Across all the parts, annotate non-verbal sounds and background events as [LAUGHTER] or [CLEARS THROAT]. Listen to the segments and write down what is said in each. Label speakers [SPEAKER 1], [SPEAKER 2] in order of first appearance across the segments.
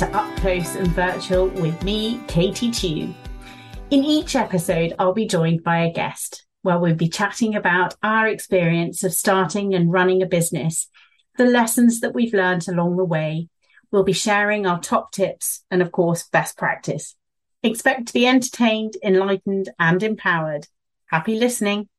[SPEAKER 1] to Up Close and Virtual with me, Katie Tew. In each episode, I'll be joined by a guest where we'll be chatting about our experience of starting and running a business, the lessons that we've learned along the way. We'll be sharing our top tips and, of course, best practice. Expect to be entertained, enlightened, and empowered. Happy listening.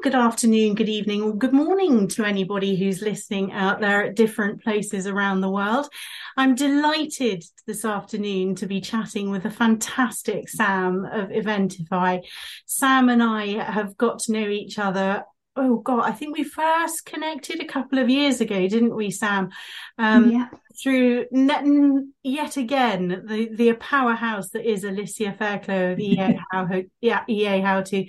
[SPEAKER 1] Good afternoon, good evening, or good morning to anybody who's listening out there at different places around the world. I'm delighted this afternoon to be chatting with a fantastic Sam of Eventify. Sam and I have got to know each other oh god i think we first connected a couple of years ago didn't we sam um, yeah. through yet again the the powerhouse that is alicia fairclough of ea [LAUGHS] how yeah ea how to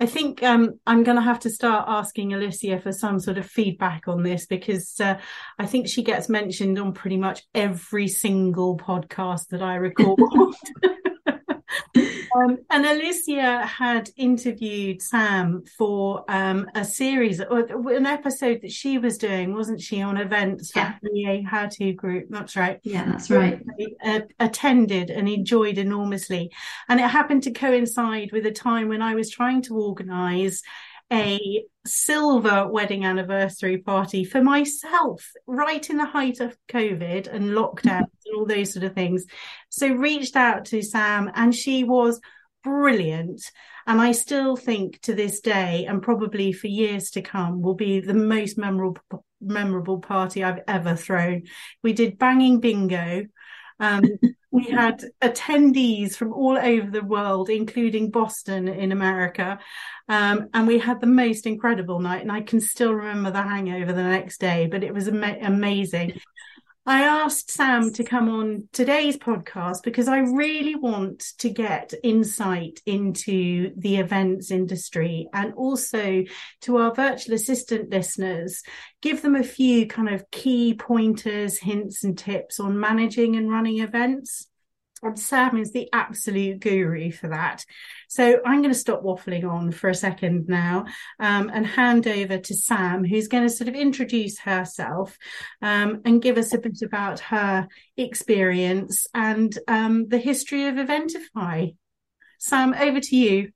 [SPEAKER 1] I think um, I'm going to have to start asking Alicia for some sort of feedback on this because uh, I think she gets mentioned on pretty much every single podcast that I record. [LAUGHS] [LAUGHS] Um, and Alicia had interviewed Sam for um, a series, or an episode that she was doing, wasn't she, on events yeah. for the How To group? That's right.
[SPEAKER 2] Yeah, that's right.
[SPEAKER 1] Uh, attended and enjoyed enormously. And it happened to coincide with a time when I was trying to organise a silver wedding anniversary party for myself right in the height of COVID and lockdown mm-hmm. and all those sort of things. So reached out to Sam and she was brilliant. And I still think to this day, and probably for years to come, will be the most memorable memorable party I've ever thrown. We did banging bingo. Um, we had attendees from all over the world, including Boston in America. Um, and we had the most incredible night. And I can still remember the hangover the next day, but it was ama- amazing. I asked Sam to come on today's podcast because I really want to get insight into the events industry and also to our virtual assistant listeners, give them a few kind of key pointers, hints, and tips on managing and running events. And Sam is the absolute guru for that. So I'm going to stop waffling on for a second now um, and hand over to Sam, who's going to sort of introduce herself um, and give us a bit about her experience and um, the history of Eventify. Sam, over to you.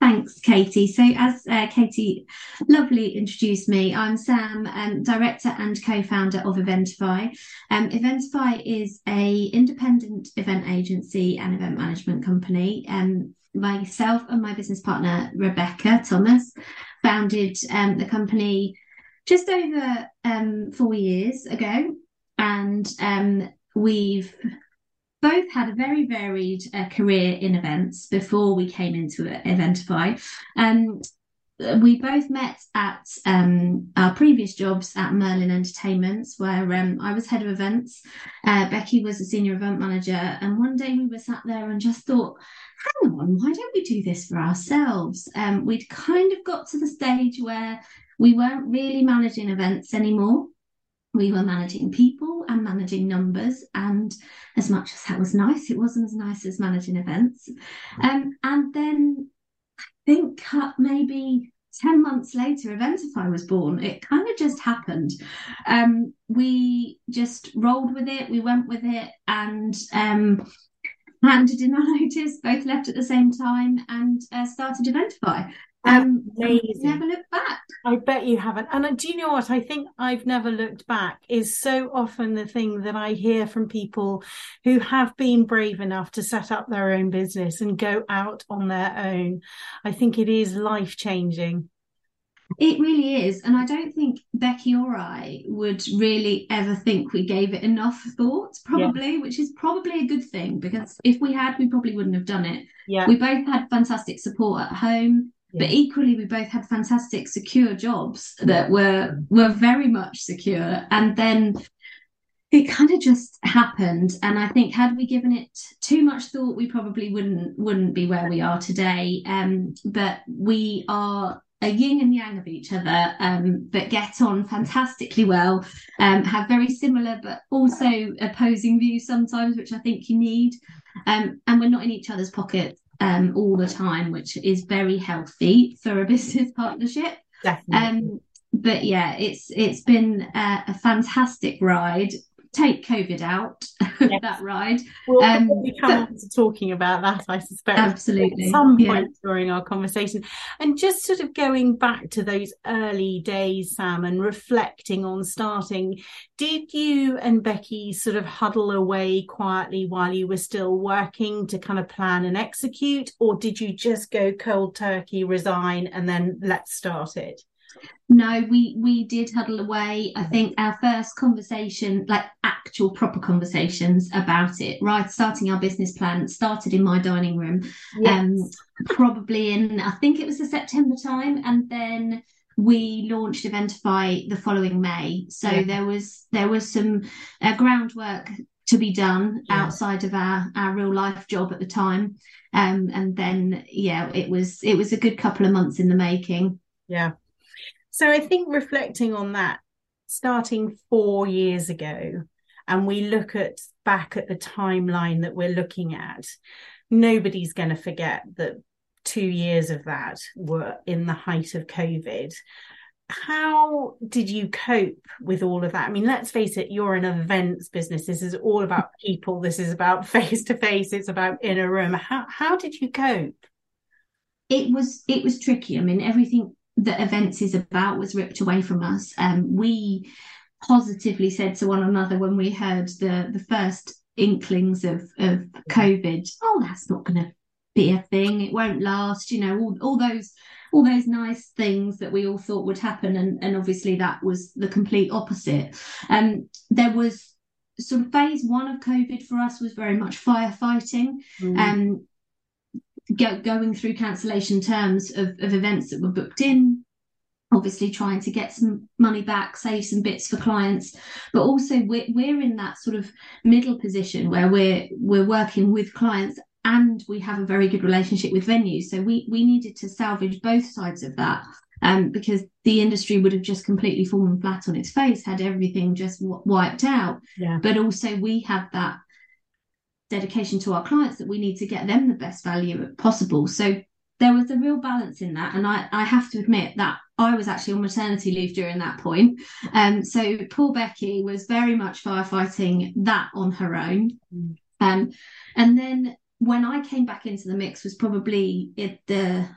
[SPEAKER 2] Thanks, Katie. So, as uh, Katie lovely introduced me, I'm Sam, um, director and co-founder of Eventify. Um, Eventify is a independent event agency and event management company. Um, myself and my business partner Rebecca Thomas founded um, the company just over um, four years ago, and um, we've both had a very varied uh, career in events before we came into Eventify. Um, we both met at um, our previous jobs at Merlin Entertainments, where um, I was head of events. Uh, Becky was a senior event manager. And one day we were sat there and just thought, hang on, why don't we do this for ourselves? Um, we'd kind of got to the stage where we weren't really managing events anymore we were managing people and managing numbers and as much as that was nice it wasn't as nice as managing events um, and then i think maybe 10 months later eventify was born. It kind of just happened. Um, we just rolled with it we went with it and um, handed in our [LAUGHS] notice both left at the same time and uh, started eventify um, Amazing. Never looked back.
[SPEAKER 1] I bet you haven't. And uh, do you know what? I think I've never looked back is so often the thing that I hear from people who have been brave enough to set up their own business and go out on their own. I think it is life changing.
[SPEAKER 2] It really is. And I don't think Becky or I would really ever think we gave it enough thought, probably, yeah. which is probably a good thing because if we had, we probably wouldn't have done it. Yeah. We both had fantastic support at home but equally we both had fantastic secure jobs that were were very much secure. And then it kind of just happened. And i think had we given it too much thought we probably wouldn't wouldn't be where we are today. Um, but we are a yin and yang of each other, um, but get on fantastically well. Um, have very similar but also opposing views sometimes, which I think you need. Um, and we're not in each other's pockets um, all the time, which is very healthy for a [LAUGHS] business partnership.
[SPEAKER 1] Definitely.
[SPEAKER 2] Um, but yeah, it's it's been a, a fantastic ride take COVID out [LAUGHS] yes. that ride.
[SPEAKER 1] We'll um, probably come on to talking about that, I suspect.
[SPEAKER 2] Absolutely.
[SPEAKER 1] At some point yeah. during our conversation. And just sort of going back to those early days, Sam, and reflecting on starting, did you and Becky sort of huddle away quietly while you were still working to kind of plan and execute? Or did you just go cold turkey, resign, and then let's start it?
[SPEAKER 2] No, we we did huddle away. I think our first conversation, like actual proper conversations about it, right, starting our business plan, started in my dining room. Yes. Um, probably in I think it was the September time, and then we launched Eventify the following May. So yeah. there was there was some uh, groundwork to be done yeah. outside of our our real life job at the time. Um, and then yeah, it was it was a good couple of months in the making.
[SPEAKER 1] Yeah. So I think reflecting on that, starting four years ago, and we look at back at the timeline that we're looking at, nobody's going to forget that two years of that were in the height of COVID. How did you cope with all of that? I mean, let's face it, you're an events business. This is all about people. This is about face to face. It's about in a room. How how did you cope?
[SPEAKER 2] It was it was tricky. I mean, everything that events is about was ripped away from us. Um, we positively said to one another when we heard the the first inklings of of COVID, oh, that's not going to be a thing. It won't last. You know, all all those all those nice things that we all thought would happen, and and obviously that was the complete opposite. Um, there was sort of phase one of COVID for us was very much firefighting. Mm. Um, go, going through cancellation terms of, of events that were booked in obviously trying to get some money back save some bits for clients. But also we're, we're in that sort of middle position where we're we're working with clients and we have a very good relationship with venues. So we we needed to salvage both sides of that um, because the industry would have just completely fallen flat on its face had everything just w- wiped out.
[SPEAKER 1] Yeah.
[SPEAKER 2] but also we have that dedication to our clients that we need to get them the best value possible. So there was a real balance in that. And I, I have to admit that I was actually on maternity leave during that point. Um, so poor Becky was very much firefighting that on her own. Mm. Um, and then when I came back into the mix was probably in the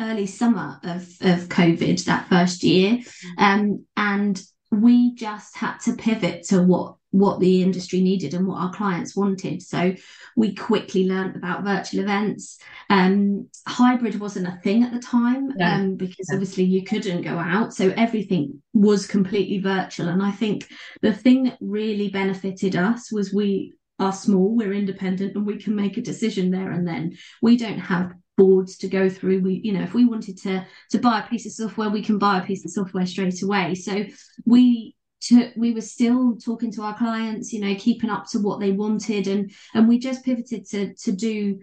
[SPEAKER 2] early summer of, of COVID that first year. Mm. Um, and we just had to pivot to what what the industry needed and what our clients wanted. So we quickly learned about virtual events. Um, hybrid wasn't a thing at the time yeah. um, because yeah. obviously you couldn't go out. So everything was completely virtual. And I think the thing that really benefited us was we are small, we're independent, and we can make a decision there and then. We don't have boards to go through we you know if we wanted to to buy a piece of software we can buy a piece of software straight away so we to, we were still talking to our clients, you know, keeping up to what they wanted, and and we just pivoted to to do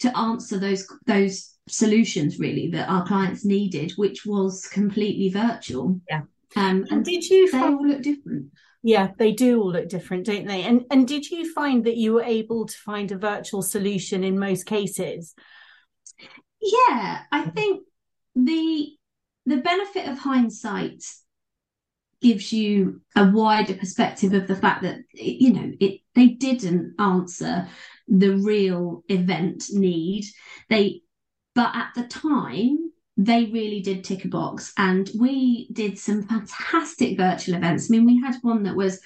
[SPEAKER 2] to answer those those solutions really that our clients needed, which was completely virtual.
[SPEAKER 1] Yeah.
[SPEAKER 2] Um,
[SPEAKER 1] and, did you
[SPEAKER 2] they find, all look different?
[SPEAKER 1] Yeah, they do all look different, don't they? And and did you find that you were able to find a virtual solution in most cases?
[SPEAKER 2] Yeah, I think the the benefit of hindsight gives you a wider perspective of the fact that you know it they didn't answer the real event need. They but at the time they really did tick a box. And we did some fantastic virtual events. I mean we had one that was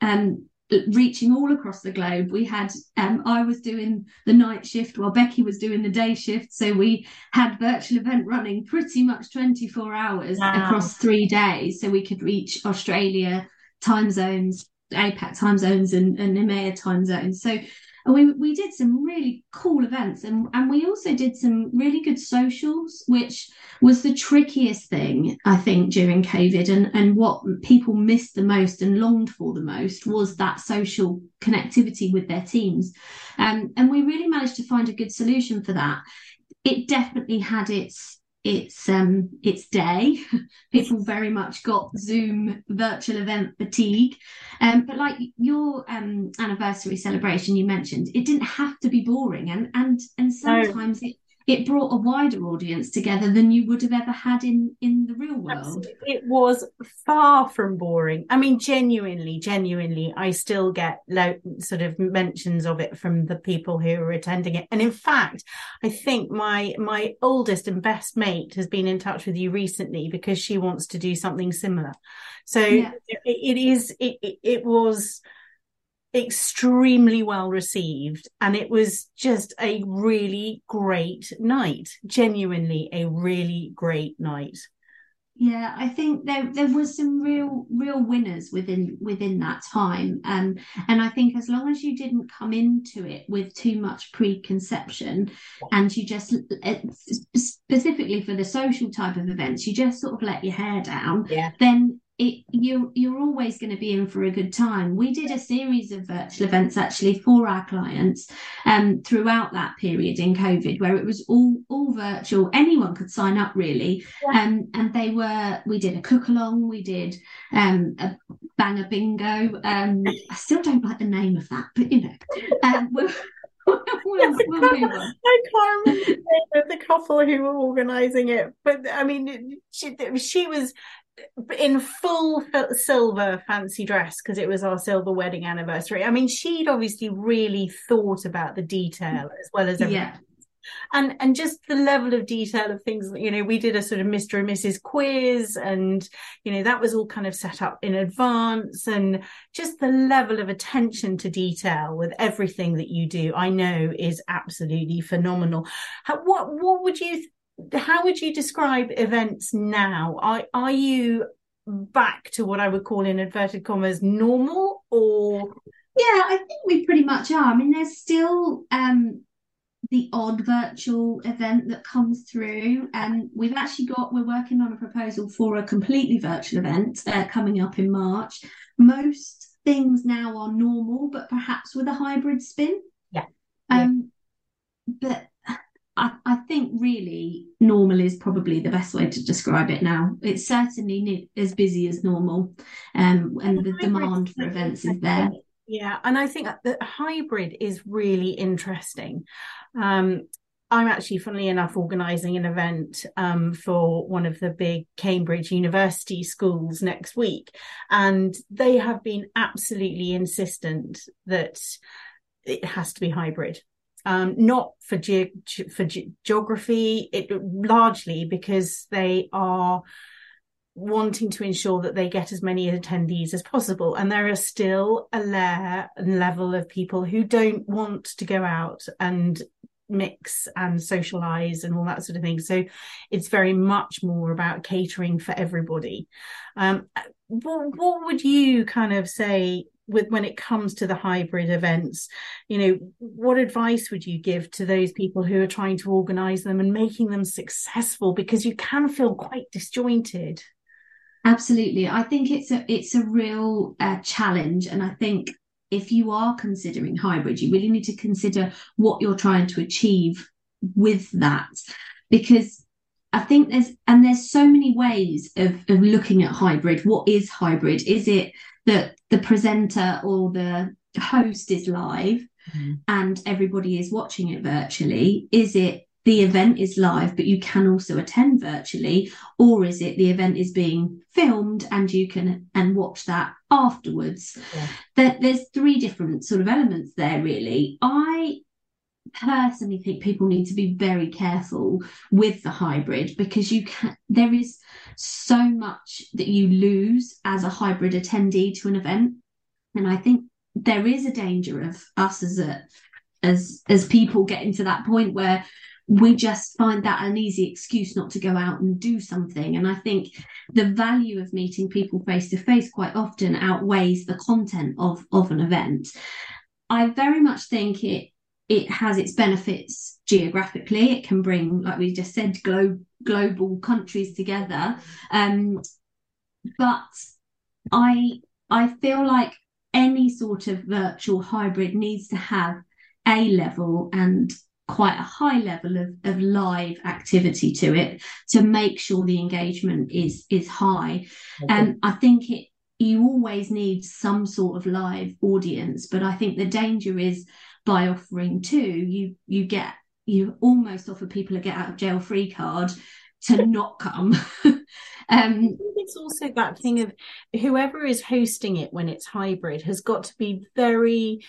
[SPEAKER 2] um reaching all across the globe. We had um, I was doing the night shift while Becky was doing the day shift, so we had virtual event running pretty much 24 hours wow. across three days, so we could reach Australia time zones, APAC time zones, and, and EMEA time zones. So and we we did some really cool events and and we also did some really good socials which was the trickiest thing i think during covid and and what people missed the most and longed for the most was that social connectivity with their teams. Um, and we really managed to find a good solution for that. It definitely had its its um its day. [LAUGHS] People very much got Zoom virtual event fatigue. Um, but like your um anniversary celebration you mentioned, it didn't have to be boring and and and sometimes no. it it brought a wider audience together than you would have ever had in in the real world Absolutely.
[SPEAKER 1] it was far from boring i mean genuinely genuinely i still get lo- sort of mentions of it from the people who are attending it and in fact i think my my oldest and best mate has been in touch with you recently because she wants to do something similar so yeah. it, it is it, it, it was extremely well received and it was just a really great night genuinely a really great night
[SPEAKER 2] yeah i think there there was some real real winners within within that time um and i think as long as you didn't come into it with too much preconception and you just uh, specifically for the social type of events you just sort of let your hair down
[SPEAKER 1] yeah.
[SPEAKER 2] then it, you're you're always going to be in for a good time. We did a series of virtual events actually for our clients um, throughout that period in COVID, where it was all all virtual. Anyone could sign up really, yeah. um, and they were. We did a cook along. We did um, a banger bingo. Um, I still don't like the name of that, but you know, um, [LAUGHS] we'll,
[SPEAKER 1] we'll, [LAUGHS] we'll I can't remember the couple who were organising it, but I mean, she, she was in full silver fancy dress because it was our silver wedding anniversary. I mean, she'd obviously really thought about the detail as well as everything. Yeah. And and just the level of detail of things, you know, we did a sort of Mr. and Mrs. quiz, and you know that was all kind of set up in advance, and just the level of attention to detail with everything that you do, I know is absolutely phenomenal. How, what what would you how would you describe events now? Are are you back to what I would call in inverted commas normal or
[SPEAKER 2] yeah, I think we pretty much are. I mean, there's still um, the odd virtual event that comes through, and we've actually got we're working on a proposal for a completely virtual event uh, coming up in March. Most things now are normal, but perhaps with a hybrid spin.
[SPEAKER 1] Yeah.
[SPEAKER 2] Um, yeah. but I, I think really normal is probably the best way to describe it now. It's certainly as busy as normal, um, and the demand for events is there.
[SPEAKER 1] Yeah, and I think the hybrid is really interesting. Um, I'm actually, funnily enough, organising an event um, for one of the big Cambridge University schools next week, and they have been absolutely insistent that it has to be hybrid um, not for ge- for ge- geography, it largely because they are wanting to ensure that they get as many attendees as possible. And there are still a layer and level of people who don't want to go out and mix and socialize and all that sort of thing. So it's very much more about catering for everybody. Um, what, what would you kind of say with when it comes to the hybrid events you know what advice would you give to those people who are trying to organize them and making them successful? Because you can feel quite disjointed.
[SPEAKER 2] Absolutely. I think it's a it's a real uh, challenge. And i think if you are considering hybrid you really need to consider what you're trying to achieve with that. Because I think there's and there's so many ways of, of looking at hybrid. What is hybrid? Is it that the presenter or the host is live mm-hmm. and everybody is watching it virtually? Is it the event is live, but you can also attend virtually, or is it the event is being filmed and you can and watch that afterwards? Yeah. There, there's three different sort of elements there, really. I personally think people need to be very careful with the hybrid because you can there is so much that you lose as a hybrid attendee to an event. And i think there is a danger of us as a as as people getting to that point where we just find that an easy excuse not to go out and do something. And i think the value of meeting people face to face quite often outweighs the content of of an event. I very much think it it has its benefits geographically. It can bring, like we just said, glo- global countries together. Um, but I I feel like any sort of virtual hybrid needs to have a level and quite a high level of, of live activity to it to make sure the engagement is is high. And okay. um, I think it you always need some sort of live audience, but I think the danger is by offering two, you you get you almost offer people a get out of jail free card to [LAUGHS] not come. [LAUGHS]
[SPEAKER 1] um, it's also that thing of whoever is hosting it when it's hybrid has got to be very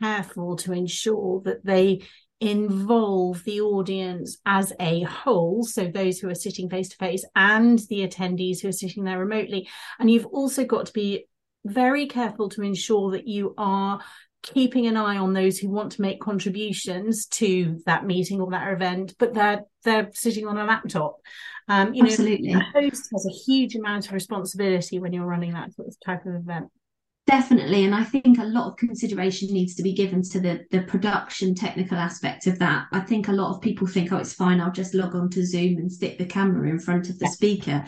[SPEAKER 1] careful to ensure that they involve the audience as a whole, so those who are sitting face to face and the attendees who are sitting there remotely. And you've also got to be very careful to ensure that you are keeping an eye on those who want to make contributions to that meeting or that event, but they're they're sitting on a laptop.
[SPEAKER 2] Um, you Absolutely.
[SPEAKER 1] know, the host has a huge amount of responsibility when you're running that sort of type of event.
[SPEAKER 2] Definitely, and I think a lot of consideration needs to be given to the the production technical aspect of that. I think a lot of people think, oh, it's fine, I'll just log on to Zoom and stick the camera in front of the yeah. speaker.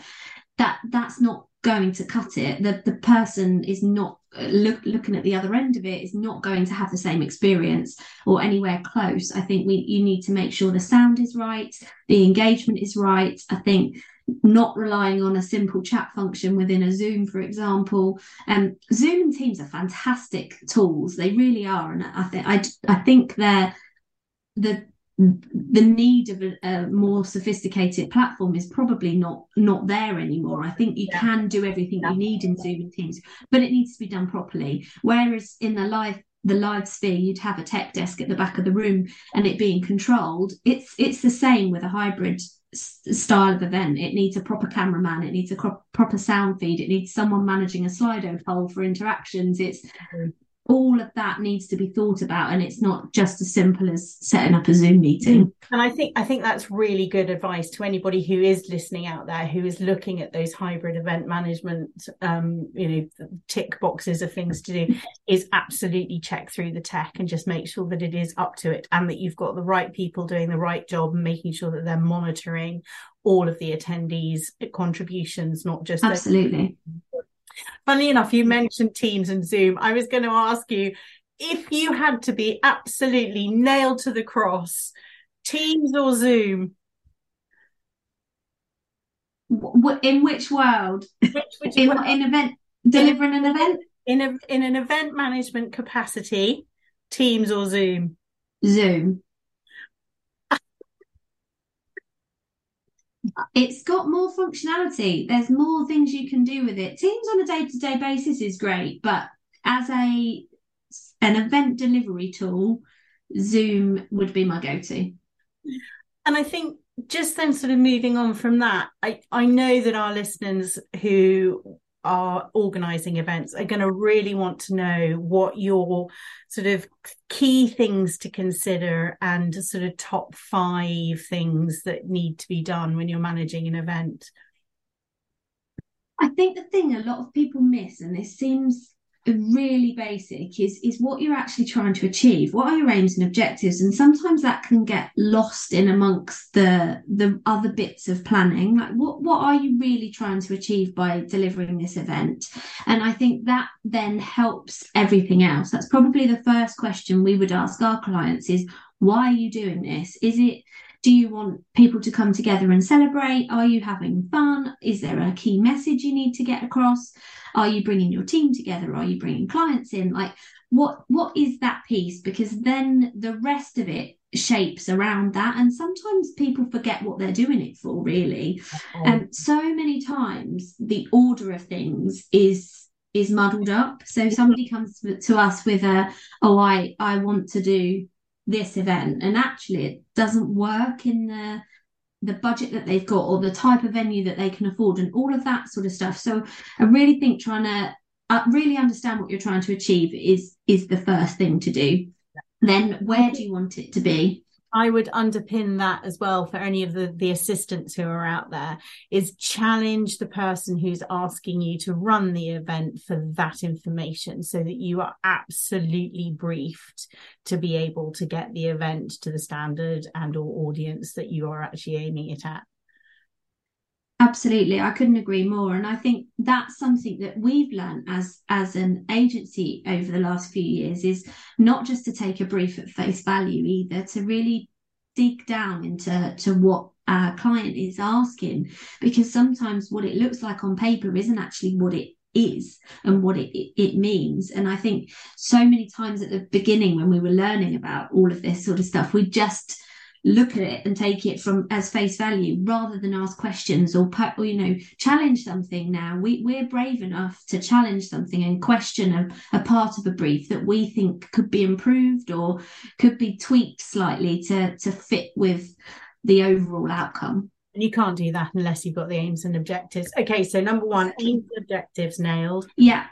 [SPEAKER 2] That that's not going to cut it. The the person is not look, looking at the other end of it is not going to have the same experience or anywhere close. I think we you need to make sure the sound is right, the engagement is right. I think not relying on a simple chat function within a Zoom, for example. Um, Zoom and Teams are fantastic tools; they really are, and I think I I think they're the the need of a, a, more sophisticated platform is probably not not there anymore. I think you yeah. can do everything yeah. you need in Zoom and Teams, but it needs to be done properly. Whereas in the live the live sphere, you'd have a tech desk at the back of the room and it being controlled. It's it's the same with a hybrid style of event. It needs a proper cameraman. It needs a cro- proper sound feed. It needs someone managing a Slido poll for interactions. It's mm-hmm all of that needs to be thought about and it's not just as simple as setting up a zoom meeting.
[SPEAKER 1] And i think i think that's really good advice to anybody who is listening out there who is looking at those hybrid event management um you know tick boxes of things to do is absolutely check through the tech and just make sure that it is up to it and that you've got the right people doing the right job and making sure that they're monitoring all of the attendees contributions not just
[SPEAKER 2] absolutely
[SPEAKER 1] Funny enough, you mentioned Teams and Zoom. I was going to ask you if you had to be absolutely nailed to the cross, Teams or Zoom?
[SPEAKER 2] In which world? Which, which in, world? in event delivering an event?
[SPEAKER 1] In a in an event management capacity, Teams or Zoom?
[SPEAKER 2] Zoom. It's got more functionality. There's more things you can do with it. Teams on a day to day basis is great, but as a an event delivery tool, Zoom would be my go to.
[SPEAKER 1] And I think just then, sort of moving on from that, I I know that our listeners who are organizing events are going to really want to know what your sort of key things to consider and sort of top five things that need to be done when you're managing an event.
[SPEAKER 2] I think the thing a lot of people miss, and this seems really basic is is what you're actually trying to achieve what are your aims and objectives and sometimes that can get lost in amongst the the other bits of planning like what what are you really trying to achieve by delivering this event and i think that then helps everything else that's probably the first question we would ask our clients is why are you doing this is it do you want people to come together and celebrate? Are you having fun? Is there a key message you need to get across? Are you bringing your team together? Are you bringing clients in? Like, what what is that piece? Because then the rest of it shapes around that, and sometimes people forget what they're doing it for. Really, and um, so many times the order of things is is muddled up. So somebody comes to us with a, oh, I I want to do this event and actually it doesn't work in the the budget that they've got or the type of venue that they can afford and all of that sort of stuff. So i really think trying to uh, really understand what you're trying to achieve is is the first thing to do. Then where do you want it to be
[SPEAKER 1] I would underpin that as well for any of the, the assistants who are out there is challenge the person who's asking you to run the event for that information so that you are absolutely briefed to be able to get the event to the standard and or audience that you are actually aiming it at.
[SPEAKER 2] Absolutely, I couldn't agree more, and I think that's something that we've learned as as an agency over the last few years is not just to take a brief at face value either, to really dig down into to what our client is asking because sometimes what it looks like on paper isn't actually what it is and what it, it means. And I think so many times at the beginning when we were learning about all of this sort of stuff, we just look at it and take it from as face value rather than ask questions or, or you know challenge something now we, we're brave enough to challenge something and question a, a part of a brief that we think could be improved or could be tweaked slightly to to fit with the overall outcome
[SPEAKER 1] and you can't do that unless you've got the aims and objectives. Okay, so number one, aims and objectives nailed.
[SPEAKER 2] Yeah.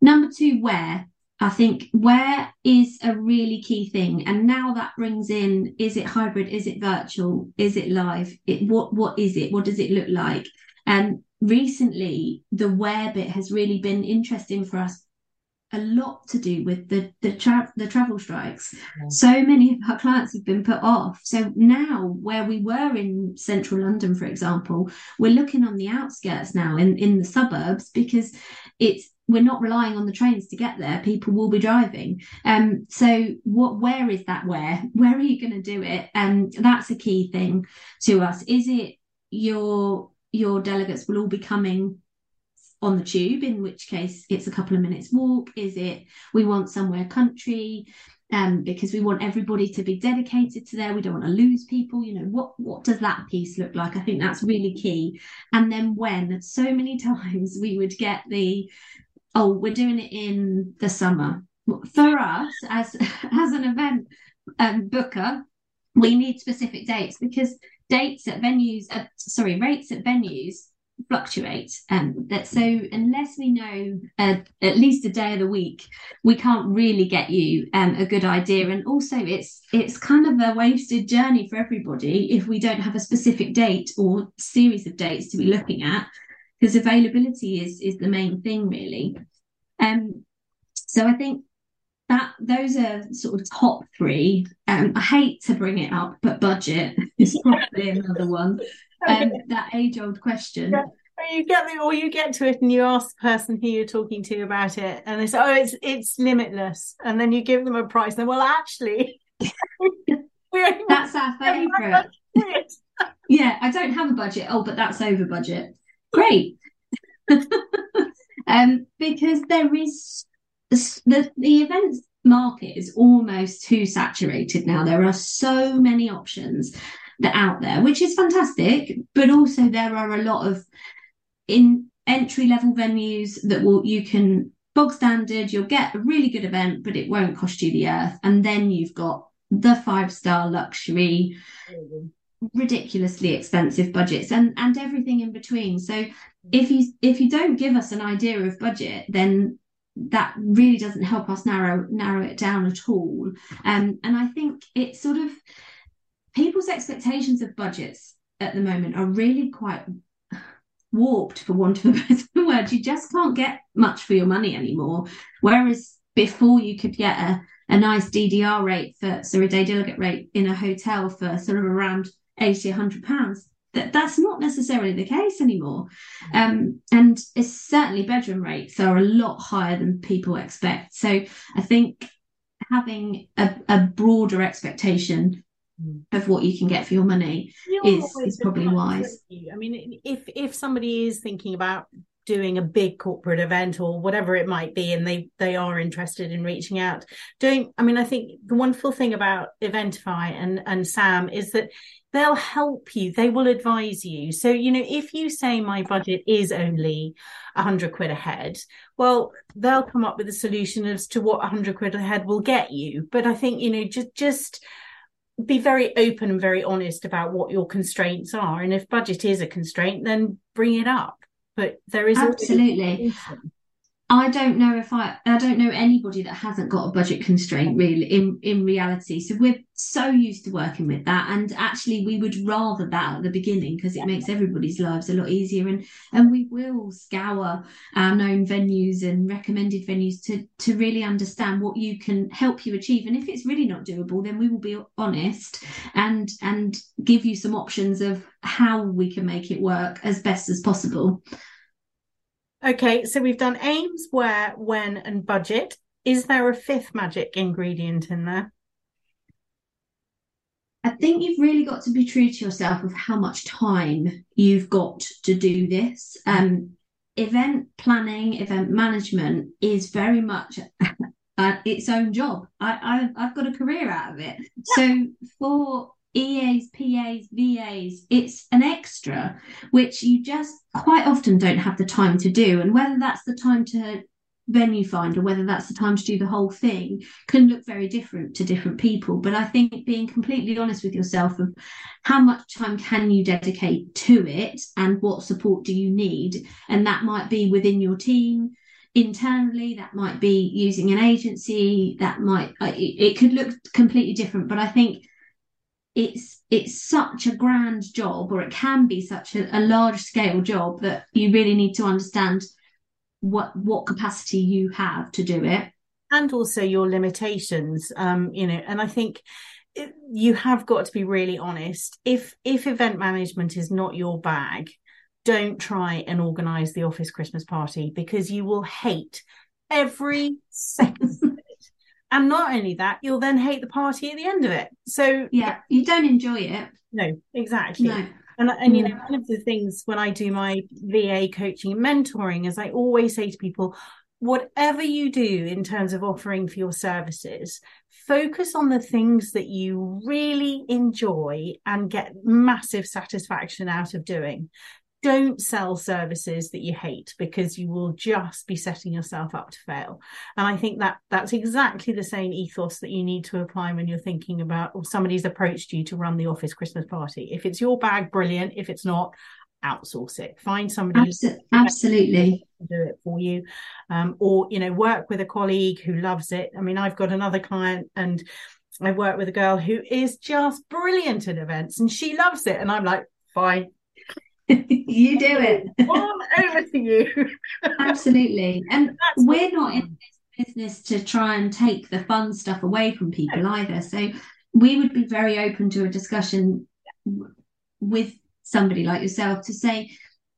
[SPEAKER 2] Number two, where. I think where is a really key thing. And now that brings in is it hybrid? Is it virtual? Is it live? It what what is it? What does it look like? And recently the where bit has really been interesting for us a lot to do with the the, tra- the travel strikes. Yeah. So many of our clients have been put off. So now, where we were in central London, for example, we're looking on the outskirts now in in the suburbs because it's we're not relying on the trains to get there people will be driving um so what where is that where [LAUGHS] where are you going to do it and um, that's a key thing to us is it your your delegates will all be coming on the tube, in which case it's a couple of minutes walk? Is it we want somewhere country? Um, because we want everybody to be dedicated to there. We don't want to lose people. You know, what what does that piece look like? I think that's really key. And then when so many [LAUGHS] times we would get the, oh, we're doing it in the summer. For us, as [LAUGHS] as an event um, booker, we need specific dates because dates at venues, uh, sorry, rates at venues fluctuate. Um that so unless we know uh, at least a day of the week we can't really get you um a good idea. And also it's it's kind of a wasted journey for everybody if we don't have a specific date or series of dates to be looking at because availability is is the main thing really um so i think that those are sort of top three um i hate to bring it up but budget [LAUGHS] is probably another one um, [LAUGHS] that age old question. Yeah.
[SPEAKER 1] You get the, or you get to it and you ask the person who you're talking to about it, and they say, "Oh, it's it's limitless," and then you give them a price. And well, actually, [LAUGHS]
[SPEAKER 2] that's our favourite. yeah, I don't have a budget. Oh, but that's over budget. Great. um, because there is the the events market is almost too saturated now. There are so many options that out there, which is fantastic. But also there are a lot of in entry level venues that will you can bog standard, you'll get a really good event, but it won't cost you the earth. And then you've got the five star luxury, ridiculously expensive budgets and and everything in between. So if you if you don't give us an idea of budget, then that really doesn't help us narrow narrow it down at all. Um, and I think it's sort of people's expectations of budgets at the moment are really quite warped for want of a better [LAUGHS] word you just can't get much for your money anymore whereas before you could get a, a nice ddr rate for so a day delegate rate in a hotel for sort of around 80 100 pounds that that's not necessarily the case anymore um, and it's certainly bedroom rates are a lot higher than people expect so i think having a, a broader expectation Mm. of what you can get for your money is is probably wise.
[SPEAKER 1] I mean, if if somebody is thinking about doing a big corporate event or whatever it might be and they they are interested in reaching out don't i mean i think the wonderful thing about eventify and and sam is that they'll help you they will advise you so you know if you say my budget is only 100 quid a head well they'll come up with a solution as to what 100 quid a head will get you but i think you know just just be very open and very honest about what your constraints are. And if budget is a constraint, then bring it up. But there is
[SPEAKER 2] absolutely. I don't know if I I don't know anybody that hasn't got a budget constraint really in in reality. So we're so used to working with that and actually we would rather that at the beginning because it makes everybody's lives a lot easier and and we will scour our known venues and recommended venues to to really understand what you can help you achieve and if it's really not doable then we will be honest and and give you some options of how we can make it work as best as possible.
[SPEAKER 1] Okay, so we've done aims, where, when, and budget. Is there a fifth magic ingredient in there?
[SPEAKER 2] I think you've really got to be true to yourself of how much time you've got to do this. Um, event planning, event management is very much uh, its own job. I, I, have got a career out of it. Yeah. So for EAs, PAs, VAs, it's an extra, which you just quite often don't have the time to do. And whether that's the time to venue find or whether that's the time to do the whole thing, can look very different to different people. But I think being completely honest with yourself of how much time can you dedicate to it and what support do you need, and that might be within your team internally that might be using an agency that might uh, it, it could look completely different but i think it's it's such a grand job or it can be such a, a large scale job that you really need to understand what what capacity you have to do it.
[SPEAKER 1] And also your limitations um you know and i think you have got to be really honest. If if event management is not your bag don't try and organize the office christmas party because you will hate every [LAUGHS] second and not only that you'll then hate the party at the end of it. So
[SPEAKER 2] yeah you don't enjoy it.
[SPEAKER 1] No exactly. No. And, and you know, mm. one of the things when I do my VA coaching and mentoring is I always say to people, whatever you do in terms of offering for your services, focus on the things that you really enjoy and get massive satisfaction out of doing don't sell services that you hate because you will just be setting yourself up to fail. And i think that that's exactly the same ethos that you need to apply when you're thinking about or somebody's approached you to run the office christmas party. If it's your bag brilliant. If it's not outsource it. Find somebody
[SPEAKER 2] absolutely.
[SPEAKER 1] do it for you. Um, or you know work with a colleague who loves it. I mean i've got another client and i work with a girl who is just brilliant at events and she loves it. And i'm like fine
[SPEAKER 2] you do it.
[SPEAKER 1] On over to you.
[SPEAKER 2] Absolutely. And That's we're not in this business to try and take the fun stuff away from people no. either. So we would be very open to a discussion with somebody like yourself to say,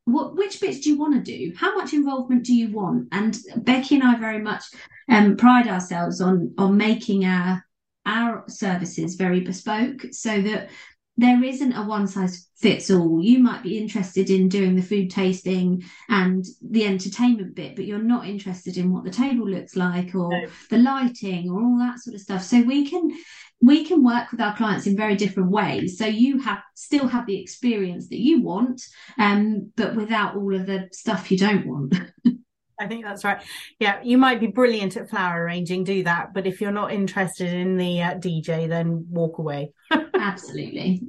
[SPEAKER 2] what which bits do you want to do? How much involvement do you want? And Becky and I very much um, pride ourselves on on making our our services very bespoke so that there isn't a one size fits all. You might be interested in doing the food tasting and the entertainment bit, but you're not interested in what the table looks like or no. the lighting or all that sort of stuff. So we can we can work with our clients in very different ways. So you have still have the experience that you want, um, but without all of the stuff you don't want. [LAUGHS]
[SPEAKER 1] I think that's right. Yeah, you might be brilliant at flower arranging, do that. But if you're not interested in the uh, DJ, then walk away. [LAUGHS]
[SPEAKER 2] Absolutely.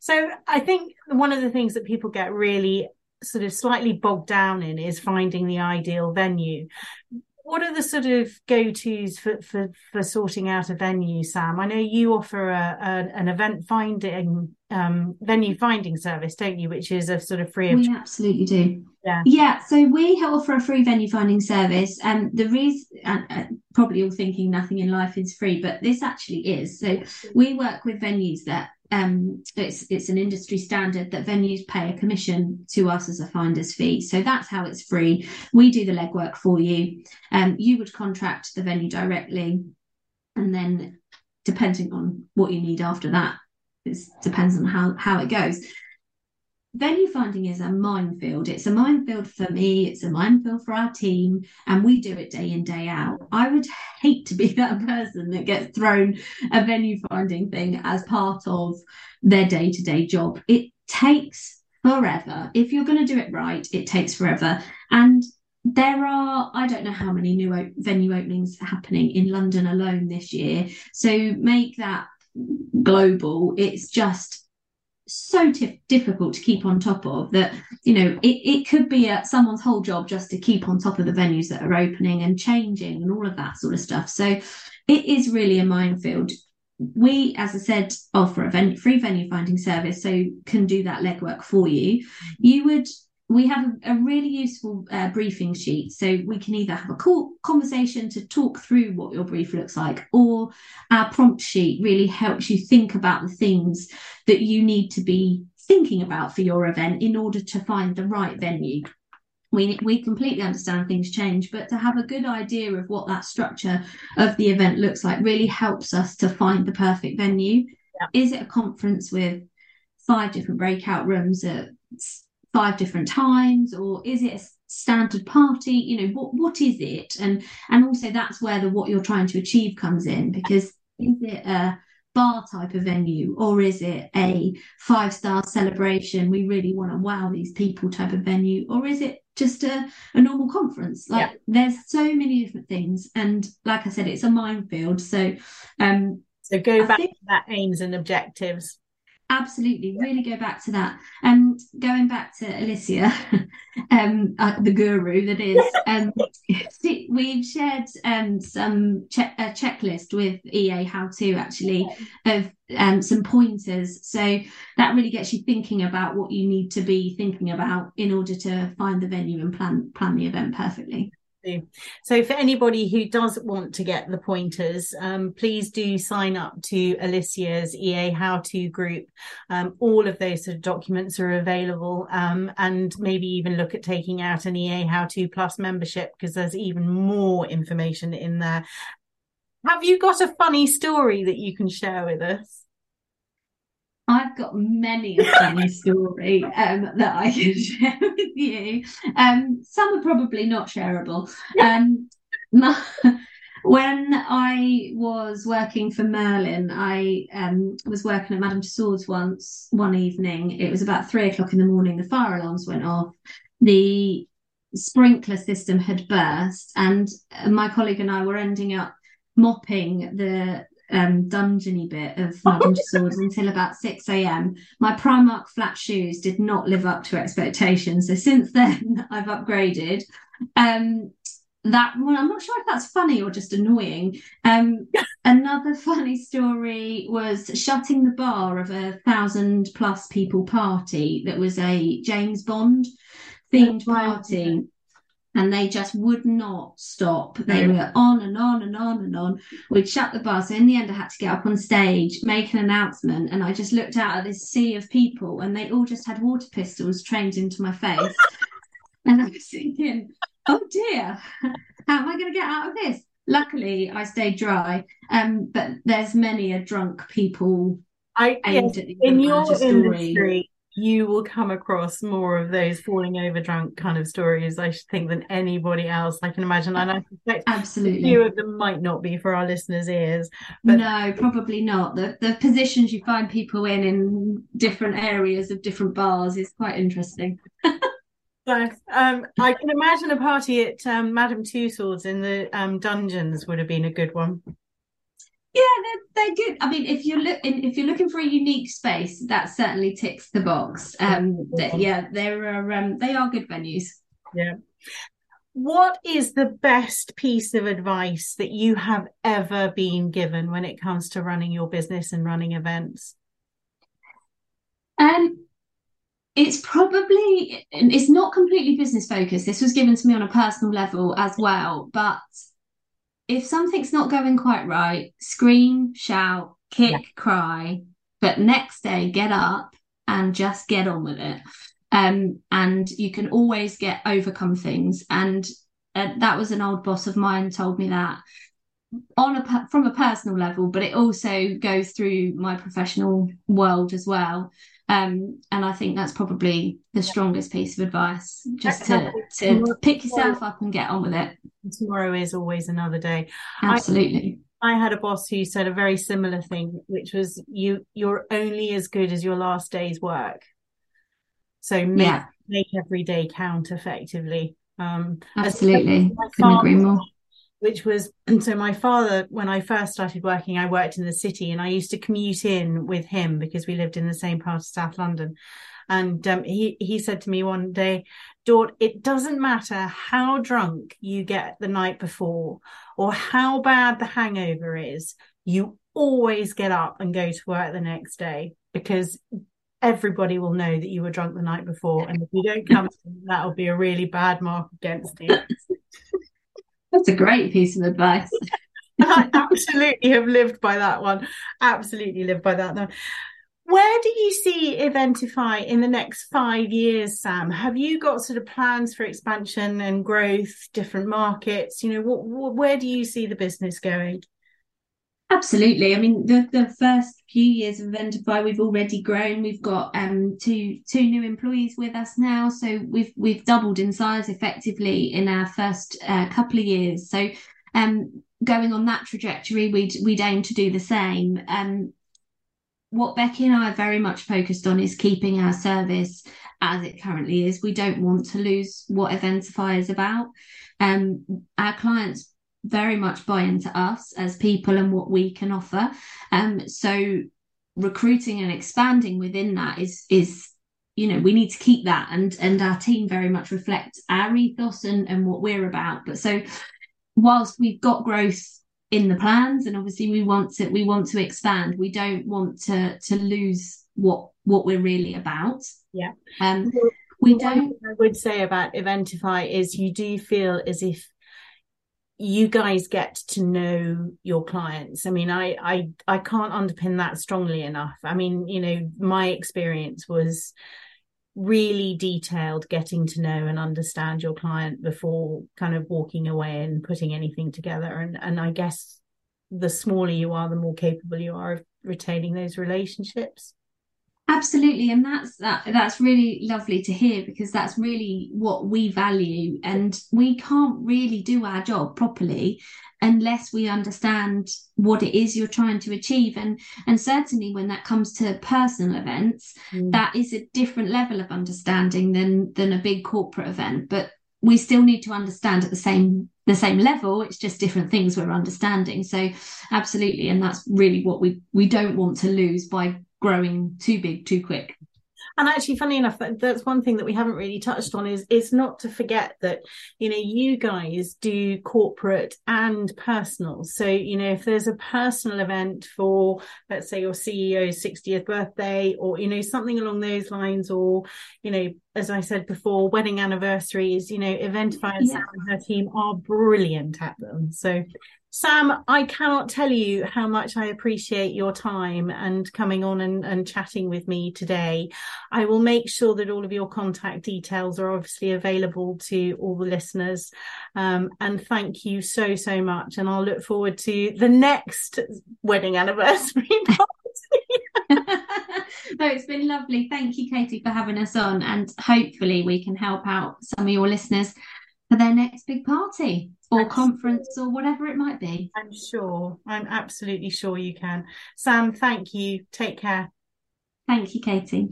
[SPEAKER 1] So I think one of the things that people get really sort of slightly bogged down in is finding the ideal venue what are the sort of go-to's for, for, for sorting out a venue, Sam? I know you offer a, a an event finding um, venue finding service, don't you? Which is a sort of free. Of
[SPEAKER 2] we absolutely do. Yeah. Yeah. So we offer a free venue finding service, and the reason uh, probably all thinking nothing in life is free, but this actually is. So we work with venues that um, it's it's an industry standard that venues pay a commission to us as a finder's fee. So that's how it's free. We do the legwork for you. Um, you would contract the venue directly, and then depending on what you need after that, it depends on how how it goes venue finding is a minefield. It's a minefield for me, it's a minefield for our team, and we do it day in, day out. I would hate to be [LAUGHS] that person that gets thrown a venue finding thing as part of their day to day job. It takes forever. If you're going to do it right, it takes forever. And there are, I don't know how many new venue openings happening in London alone this year. So make that global. It's just so t- difficult to keep on top of that you know it, it could be a, someone's whole job just to keep on top of the venues that are opening and changing and all of that sort of stuff. So it is really a minefield. We as i said offer a venue, free venue finding service so can do that legwork for you. You would we have a, a really useful uh, briefing sheet. So we can either have a cool conversation to talk through what your brief looks like or our prompt sheet really helps you think about the things that you need to be thinking about for your event in order to find the right venue. We we completely understand things change but to have a good idea of what that structure of the event looks like really helps us to find the perfect venue. Yeah. Is it a conference with five different breakout rooms at five different times, or is it a standard party? You know, what what is it? And and also that's where the what you're trying to achieve comes in because is it a bar type of venue or is it a five star celebration we really want to wow these people type of venue or is it just a, a normal conference like yeah. there's so many different things and like i said it's a minefield so um
[SPEAKER 1] so go I back think, to that aims and objectives
[SPEAKER 2] absolutely really go back to that. And um, going back to alicia [LAUGHS] um uh, the guru that is [LAUGHS] um we've shared um some che- a checklist with ea how to actually of um some pointers. So that really gets you thinking about what you need to be thinking about in order to find the venue and plan plan the event perfectly
[SPEAKER 1] so, for anybody who does want to get the pointers, um, please do sign up to Alicia's EA How To group. Um, all of those sort of documents are available, um, and maybe even look at taking out an EA How To Plus membership because there's even more information in there. Have you got a funny story that you can share with us?
[SPEAKER 2] I've got many a funny [LAUGHS] story um, that I can [LAUGHS] share with you. Um, some are probably not shareable. Um, my, [LAUGHS] when I was working for Merlin, I um, was working at Madame Tussauds once one evening. It was about three o'clock in the morning. The fire alarms went off. The sprinkler system had burst, and my colleague and I were ending up mopping the um, dungeony bit of [LAUGHS] Madame Tussauds until about 6 a.m. My Primark flat shoes did not live up to expectations. So since then, [LAUGHS] I've upgraded. Um, that well, I'm not sure if that's funny or just annoying. Um, [LAUGHS] another funny story was shutting the bar of a thousand plus people party that was a James Bond themed party and they just would not stop. They were on and on and on and on. We'd shut the bar. So in the end, I had to get up on stage, make an announcement, and I just looked out at this sea of people, and they all just had water pistols trained into my face. [LAUGHS] and I was thinking, oh dear, how am I going to get out of this? Luckily, I stayed dry. Um, but there's many a drunk people
[SPEAKER 1] I yes, in your industry you will come across more of those falling over drunk kind of stories, I think, than anybody else I can imagine. And I suspect
[SPEAKER 2] absolutely
[SPEAKER 1] a few of them might not be for our listeners' ears.
[SPEAKER 2] But no, probably not. The the positions you find people in in different areas of different bars is quite interesting. [LAUGHS]
[SPEAKER 1] Um, I can imagine a party at um, Madame Tussauds in the um, dungeons would have been a good one.
[SPEAKER 2] Yeah, they're, they're good. I mean, if you're look if you're looking for a unique space, that certainly ticks the box. Um, that, yeah, there are um, they are good venues.
[SPEAKER 1] Yeah. What is the best piece of advice that you have ever been given when it comes to running your business and running events?
[SPEAKER 2] Um, it's probably it's not completely business focused. This was given to me on a personal level as well, but if something's not going quite right, scream, shout, kick, yeah. cry, but next day get up and just get on with it. Um, and you can always get overcome things. And uh, that was an old boss of mine told me that on a from a personal level, but it also goes through my professional world as well. Um, and I think that's probably the strongest piece of advice, just to, to pick yourself up and get on with it.
[SPEAKER 1] Tomorrow is always another day.
[SPEAKER 2] Absolutely.
[SPEAKER 1] I, I had a boss who said a very similar thing, which was you you're only as good as your last day's work. So make yeah. make every day count effectively. Um,
[SPEAKER 2] Absolutely, couldn't agree more
[SPEAKER 1] which was [CLEARS THROAT] so my father when i first started working i worked in the city and i used to commute in with him because we lived in the same part of south london. And um, he he said to me one day Dort, it doesn't matter how drunk you get the night before or how bad the hangover is you always get up and go to work the next day because everybody will know that you were drunk the night before. And if you don't come [LAUGHS] that'll be a really bad mark against you
[SPEAKER 2] That's a great piece of advice.
[SPEAKER 1] I [LAUGHS] [LAUGHS] absolutely have lived by that one. Absolutely lived by that one. Where do you see Eventify in the next five years, Sam? Have you got sort of plans for expansion and growth, different markets? You know, what, what, where do you see the business going?
[SPEAKER 2] Absolutely. I mean, the, the first few years of Eventify, we've already grown. We've got um, two two new employees with us now, so we've we've doubled in size effectively in our first uh, couple of years. So, um, going on that trajectory, we'd we'd aim to do the same. Um, what Becky and I are very much focused on is keeping our service as it currently is. We don't want to lose what Eventify is about. Um, our clients very much buy into us as people and what we can offer. Um, so recruiting and expanding within that is is you know we need to keep that and and our team very much reflects our ethos and and what we're about. But so whilst we've got growth in the plans and obviously we want to we want to expand we don't want to to lose what what we're really about.
[SPEAKER 1] Yeah.
[SPEAKER 2] Um we don't
[SPEAKER 1] i would say about eventify is you do feel as if you guys get to know your clients. I mean i i i can't underpin that strongly enough. I mean you know my experience was really detailed getting to know and understand your client before kind of walking away and putting anything together. And and i guess the smaller you are the more capable you are of retaining those relationships
[SPEAKER 2] Absolutely, and that's that. That's really lovely to hear because that's really what we value, and we can't really do our job properly unless we understand what it is you're trying to achieve. And and certainly when that comes to personal events, mm. that is a different level of understanding than than a big corporate event. But we still need to understand at the same the same level it's just different things we're understanding so absolutely and that's really what we we don't want to lose by growing too big too quick.
[SPEAKER 1] And actually funny enough that, that's one thing that we haven't really touched on is is not to forget that you know you guys do corporate and personal. So you know if there's a personal event for let's say your ceo's 60th birthday or you know something along those lines or you know as i said before wedding anniversaries you know eventify and yeah. and her team are brilliant at them so Sam, I cannot tell you how much I appreciate your time and coming on and, and chatting with me today. I will make sure that all of your contact details are obviously available to all the listeners. Um, and thank you so, so much. And I'll look forward to the next wedding anniversary [LAUGHS] [LAUGHS]
[SPEAKER 2] it's been lovely. Thank you, Katie, for having us on. And hopefully, we can help out some of your listeners for their next big party or I'm conference or whatever it might be.
[SPEAKER 1] I'm sure. I'm absolutely sure you can. Sam, thank you. Take care.
[SPEAKER 2] Thank you, Katie.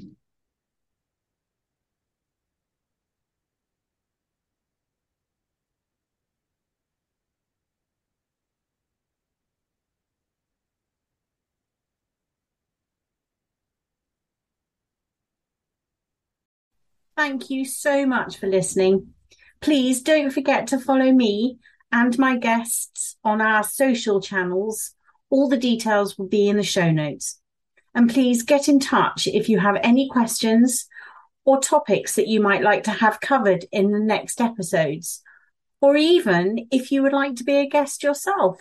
[SPEAKER 1] Thank you so much for listening. Please don't forget to follow me and my guests on our social channels. All the details will be in the show notes. And please get in touch if you have any questions or topics that you might like to have covered in the next episodes, or even if you would like to be a guest yourself.